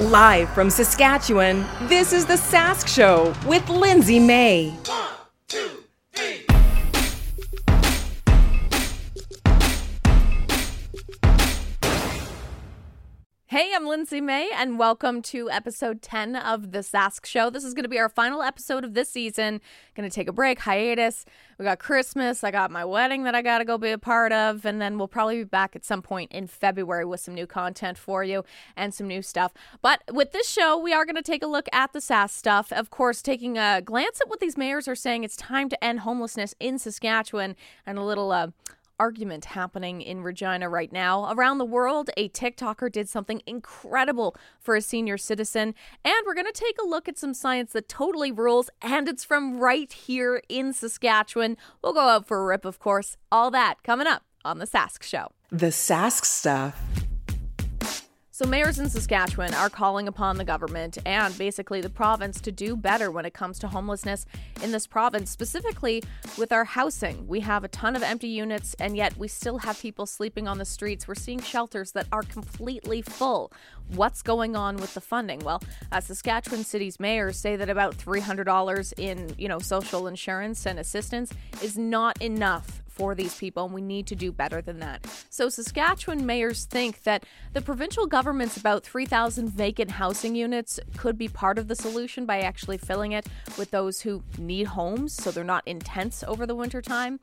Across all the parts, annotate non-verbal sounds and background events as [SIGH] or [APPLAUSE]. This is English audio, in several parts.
Live from Saskatchewan, this is the Sask Show with Lindsay May. Hey, I'm Lindsay May, and welcome to episode 10 of The Sask Show. This is going to be our final episode of this season. Going to take a break, hiatus. We got Christmas. I got my wedding that I got to go be a part of. And then we'll probably be back at some point in February with some new content for you and some new stuff. But with this show, we are going to take a look at the Sask stuff. Of course, taking a glance at what these mayors are saying. It's time to end homelessness in Saskatchewan and a little, uh, argument happening in Regina right now. Around the world, a TikToker did something incredible for a senior citizen. And we're going to take a look at some science that totally rules, and it's from right here in Saskatchewan. We'll go out for a rip, of course. All that coming up on The Sask Show. The Sask Stuff. So, mayors in Saskatchewan are calling upon the government and basically the province to do better when it comes to homelessness in this province, specifically with our housing. We have a ton of empty units, and yet we still have people sleeping on the streets. We're seeing shelters that are completely full. What's going on with the funding? Well, uh, Saskatchewan City's mayors say that about $300 in, you know, social insurance and assistance is not enough for these people, and we need to do better than that. So, Saskatchewan mayors think that the provincial government's about 3,000 vacant housing units could be part of the solution by actually filling it with those who need homes so they're not intense over the wintertime.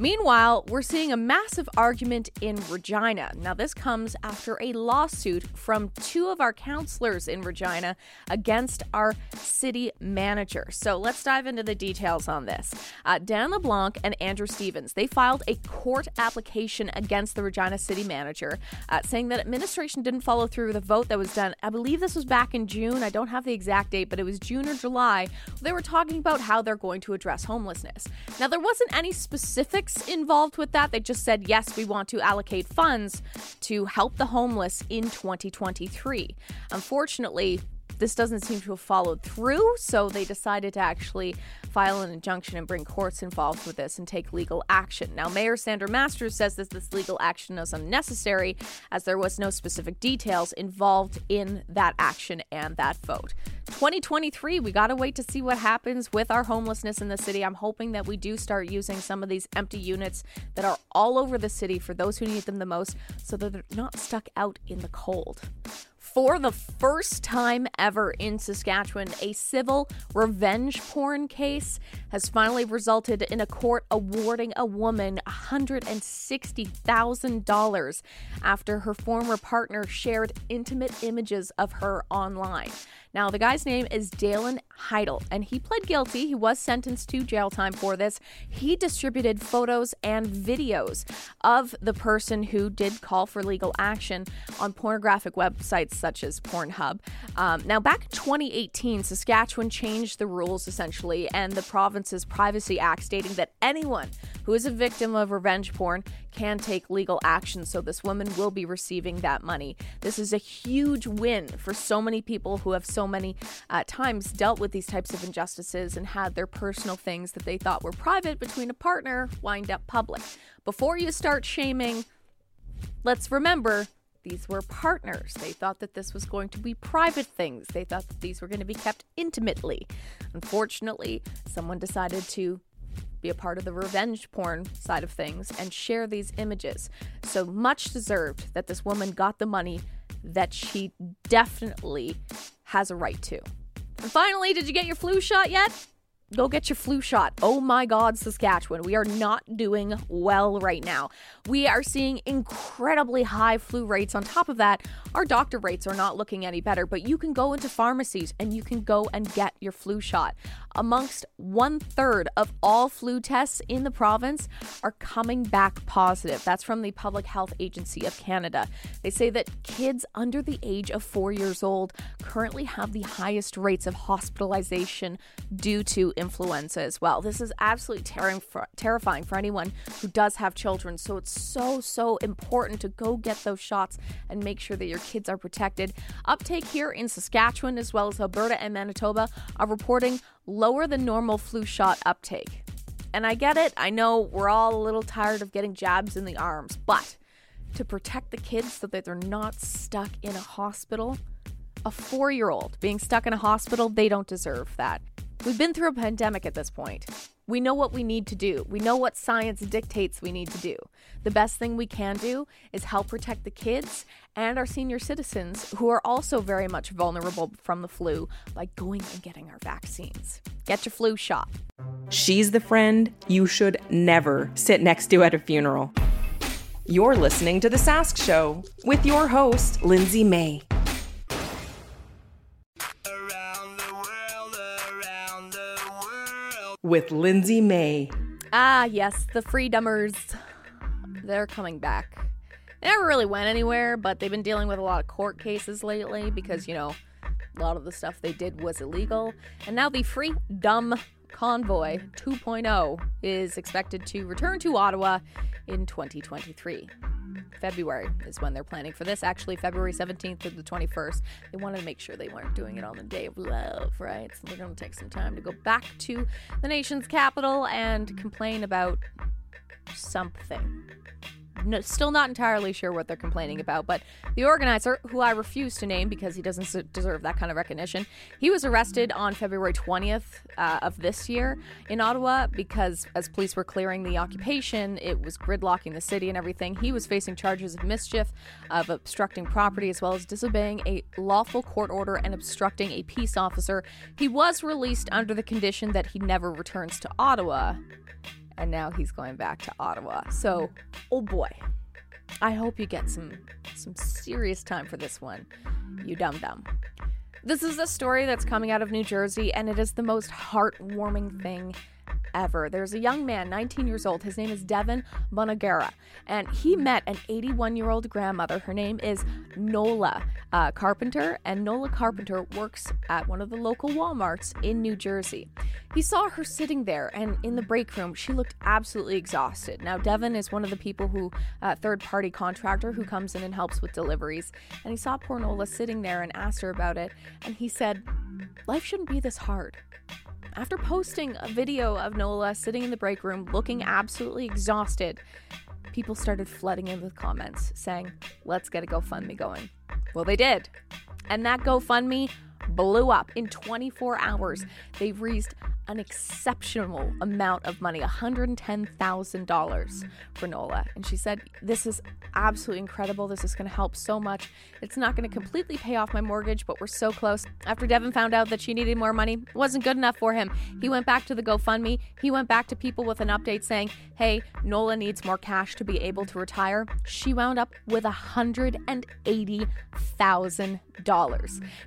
Meanwhile, we're seeing a massive argument in Regina. Now, this comes after a lawsuit from two of our counselors in Regina against our city manager. So let's dive into the details on this. Uh, Dan LeBlanc and Andrew Stevens, they filed a court application against the Regina city manager, uh, saying that administration didn't follow through with a vote that was done. I believe this was back in June. I don't have the exact date, but it was June or July. They were talking about how they're going to address homelessness. Now, there wasn't any specifics involved with that. They just said, yes, we want to allocate funds to help the homeless in 2023. Unfortunately, this doesn't seem to have followed through, so they decided to actually file an injunction and bring courts involved with this and take legal action. Now, Mayor Sandra Masters says that this legal action is unnecessary as there was no specific details involved in that action and that vote. 2023, we got to wait to see what happens with our homelessness in the city. I'm hoping that we do start using some of these empty units that are all over the city for those who need them the most so that they're not stuck out in the cold for the first time ever in Saskatchewan, a civil revenge porn case has finally resulted in a court awarding a woman $160,000 after her former partner shared intimate images of her online. Now, the guy's name is Dalen Heidel, and he pled guilty. He was sentenced to jail time for this. He distributed photos and videos of the person who did call for legal action on pornographic websites such as Pornhub. Um, now, back in 2018, Saskatchewan changed the rules essentially, and the province's Privacy Act stating that anyone who is a victim of revenge porn can take legal action. So this woman will be receiving that money. This is a huge win for so many people who have so many uh, times dealt with these types of injustices and had their personal things that they thought were private between a partner wind up public. Before you start shaming, let's remember these were partners. They thought that this was going to be private things. They thought that these were going to be kept intimately. Unfortunately, someone decided to be a part of the revenge porn side of things and share these images. So much deserved that this woman got the money that she definitely has a right to. And finally, did you get your flu shot yet? Go get your flu shot. Oh my God, Saskatchewan. We are not doing well right now. We are seeing incredibly high flu rates. On top of that, our doctor rates are not looking any better, but you can go into pharmacies and you can go and get your flu shot. Amongst one third of all flu tests in the province are coming back positive. That's from the Public Health Agency of Canada. They say that kids under the age of four years old currently have the highest rates of hospitalization due to influenza as well. This is absolutely ter- terrifying for anyone who does have children. So it's so, so important to go get those shots and make sure that your kids are protected. Uptake here in Saskatchewan, as well as Alberta and Manitoba, are reporting lower than normal flu shot uptake. And I get it, I know we're all a little tired of getting jabs in the arms, but to protect the kids so that they're not stuck in a hospital, a four year old being stuck in a hospital, they don't deserve that. We've been through a pandemic at this point. We know what we need to do. We know what science dictates we need to do. The best thing we can do is help protect the kids and our senior citizens who are also very much vulnerable from the flu by going and getting our vaccines. Get your flu shot. She's the friend you should never sit next to at a funeral. You're listening to The Sask Show with your host, Lindsay May. With Lindsay May. Ah, yes, the Freedomers. They're coming back. They never really went anywhere, but they've been dealing with a lot of court cases lately because, you know, a lot of the stuff they did was illegal. And now the Free Dumb Convoy 2.0 is expected to return to Ottawa in 2023. February is when they're planning for this. Actually, February 17th to the 21st. They wanted to make sure they weren't doing it on the day of love, right? So they're going to take some time to go back to the nation's capital and complain about something no, still not entirely sure what they're complaining about, but the organizer, who I refuse to name because he doesn't deserve that kind of recognition, he was arrested on February 20th uh, of this year in Ottawa because as police were clearing the occupation, it was gridlocking the city and everything. He was facing charges of mischief, of obstructing property, as well as disobeying a lawful court order and obstructing a peace officer. He was released under the condition that he never returns to Ottawa and now he's going back to Ottawa. So, oh boy. I hope you get some some serious time for this one. You dum dum. This is a story that's coming out of New Jersey and it is the most heartwarming thing ever. There's a young man, 19 years old. His name is Devin Bonagera, and he met an 81 year old grandmother. Her name is Nola uh, Carpenter, and Nola Carpenter works at one of the local Walmarts in New Jersey. He saw her sitting there, and in the break room, she looked absolutely exhausted. Now, Devin is one of the people who, uh, third party contractor who comes in and helps with deliveries, and he saw poor Nola sitting there and asked her about it, and he said, Life shouldn't be this hard. After posting a video of Nola sitting in the break room looking absolutely exhausted, people started flooding in with comments saying, Let's get a GoFundMe going. Well, they did. And that GoFundMe blew up. In 24 hours, they've raised an exceptional amount of money $110,000 for Nola. And she said, This is absolutely incredible. This is going to help so much. It's not going to completely pay off my mortgage, but we're so close. After Devin found out that she needed more money, it wasn't good enough for him. He went back to the GoFundMe. He went back to people with an update saying, Hey, Nola needs more cash to be able to retire. She wound up with $180,000.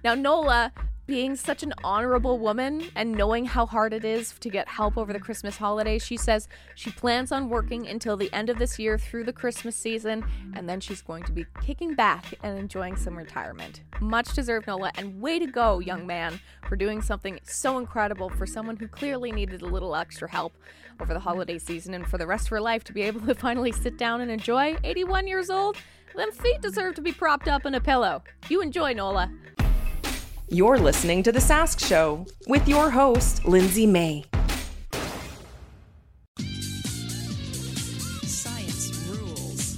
Now, Nola being such an honorable woman and knowing how hard it is to get help over the Christmas holidays, she says she plans on working until the end of this year through the Christmas season, and then she's going to be kicking back and enjoying some retirement. Much deserved, Nola, and way to go, young man, for doing something so incredible for someone who clearly needed a little extra help over the holiday season and for the rest of her life to be able to [LAUGHS] finally sit down and enjoy. 81 years old? Them feet deserve to be propped up in a pillow. You enjoy, Nola. You're listening to The Sask Show with your host, Lindsay May. Science rules.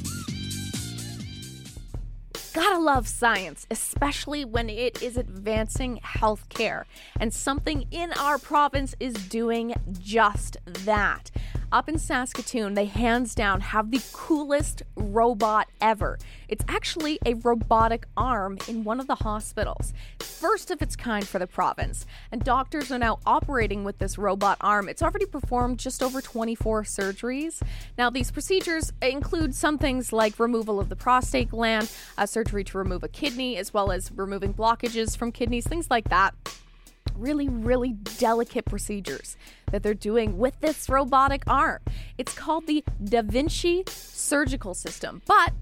Gotta love science, especially when it is advancing healthcare. And something in our province is doing just that up in Saskatoon, they hands down have the coolest robot ever. It's actually a robotic arm in one of the hospitals, first of its kind for the province. And doctors are now operating with this robot arm. It's already performed just over 24 surgeries. Now, these procedures include some things like removal of the prostate gland, a surgery to remove a kidney, as well as removing blockages from kidneys, things like that really, really delicate procedures that they're doing with this robotic arm. It's called the Da Vinci Surgical System, but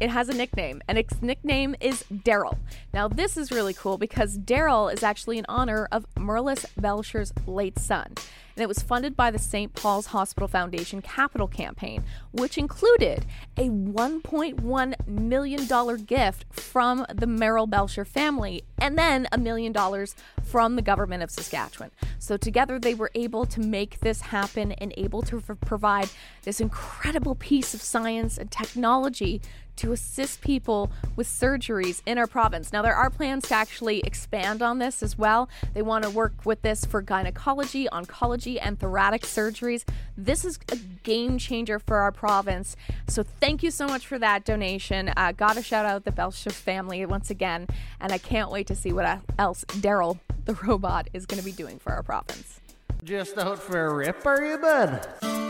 it has a nickname, and its nickname is Daryl. Now, this is really cool because Daryl is actually in honor of Merlis Belsher's late son and it was funded by the St. Paul's Hospital Foundation Capital Campaign, which included a $1.1 million gift from the Merrill Belsher family and then a million dollars from the government of Saskatchewan. So together they were able to make this happen and able to provide this incredible piece of science and technology to assist people with surgeries in our province. Now, there are plans to actually expand on this as well. They want to work with this for gynecology, oncology, and thoracic surgeries. This is a game changer for our province. So, thank you so much for that donation. Uh, gotta shout out the Belsher family once again, and I can't wait to see what else Daryl, the [LAUGHS] robot, is going to be doing for our province. Just out for a rip, are you, bud?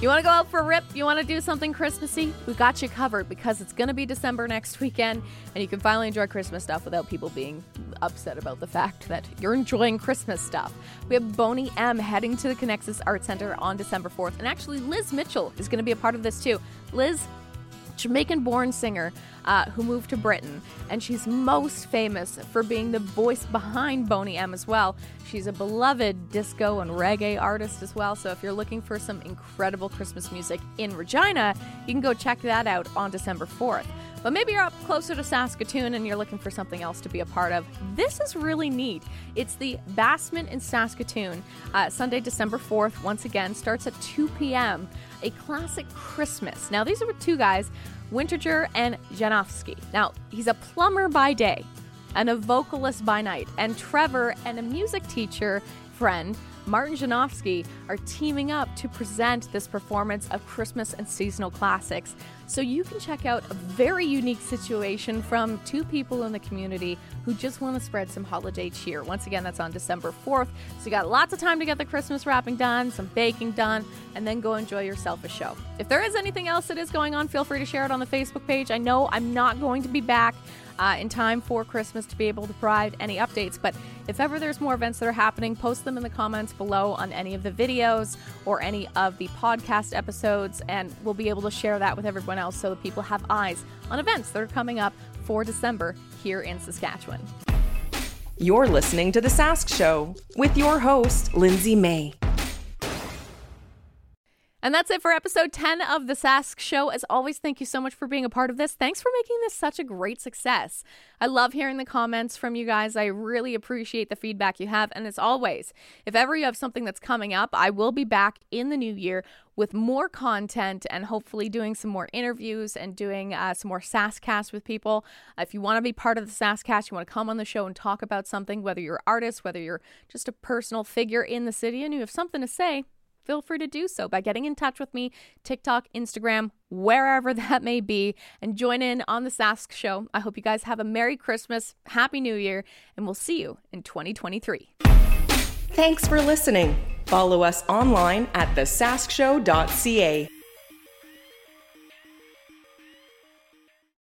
You want to go out for a rip? You want to do something Christmassy? We got you covered because it's going to be December next weekend and you can finally enjoy Christmas stuff without people being upset about the fact that you're enjoying Christmas stuff. We have Boney M heading to the Conexus Art Center on December 4th, and actually, Liz Mitchell is going to be a part of this too. Liz Jamaican born singer uh, who moved to Britain, and she's most famous for being the voice behind Boney M as well. She's a beloved disco and reggae artist as well, so if you're looking for some incredible Christmas music in Regina, you can go check that out on December 4th. But maybe you're up closer to Saskatoon and you're looking for something else to be a part of. This is really neat. It's the Bassment in Saskatoon, uh, Sunday, December 4th. Once again, starts at 2 p.m. A classic Christmas. Now, these are two guys, Winterger and Janowski. Now, he's a plumber by day and a vocalist by night, and Trevor and a music teacher friend Martin Janowski are teaming up to present this performance of Christmas and seasonal classics. So you can check out a very unique situation from two people in the community who just want to spread some holiday cheer. Once again, that's on December 4th. So you got lots of time to get the Christmas wrapping done, some baking done, and then go enjoy yourself a show. If there is anything else that is going on, feel free to share it on the Facebook page. I know I'm not going to be back uh, in time for Christmas to be able to provide any updates. But if ever there's more events that are happening, post them in the comments below on any of the videos or any of the podcast episodes, and we'll be able to share that with everyone else so that people have eyes on events that are coming up for December here in Saskatchewan. You're listening to The Sask Show with your host, Lindsay May. And that's it for episode 10 of The Sask Show. As always, thank you so much for being a part of this. Thanks for making this such a great success. I love hearing the comments from you guys. I really appreciate the feedback you have. And as always, if ever you have something that's coming up, I will be back in the new year with more content and hopefully doing some more interviews and doing uh, some more Saskcast with people. If you want to be part of the Saskcast, you want to come on the show and talk about something, whether you're an artist, whether you're just a personal figure in the city and you have something to say, feel free to do so by getting in touch with me, TikTok, Instagram, wherever [LAUGHS] that may be, and join in on the Sask Show. I hope you guys have a Merry Christmas, Happy New Year, and we'll see you in 2023. Thanks for listening. Follow us online at thesaskshow.ca.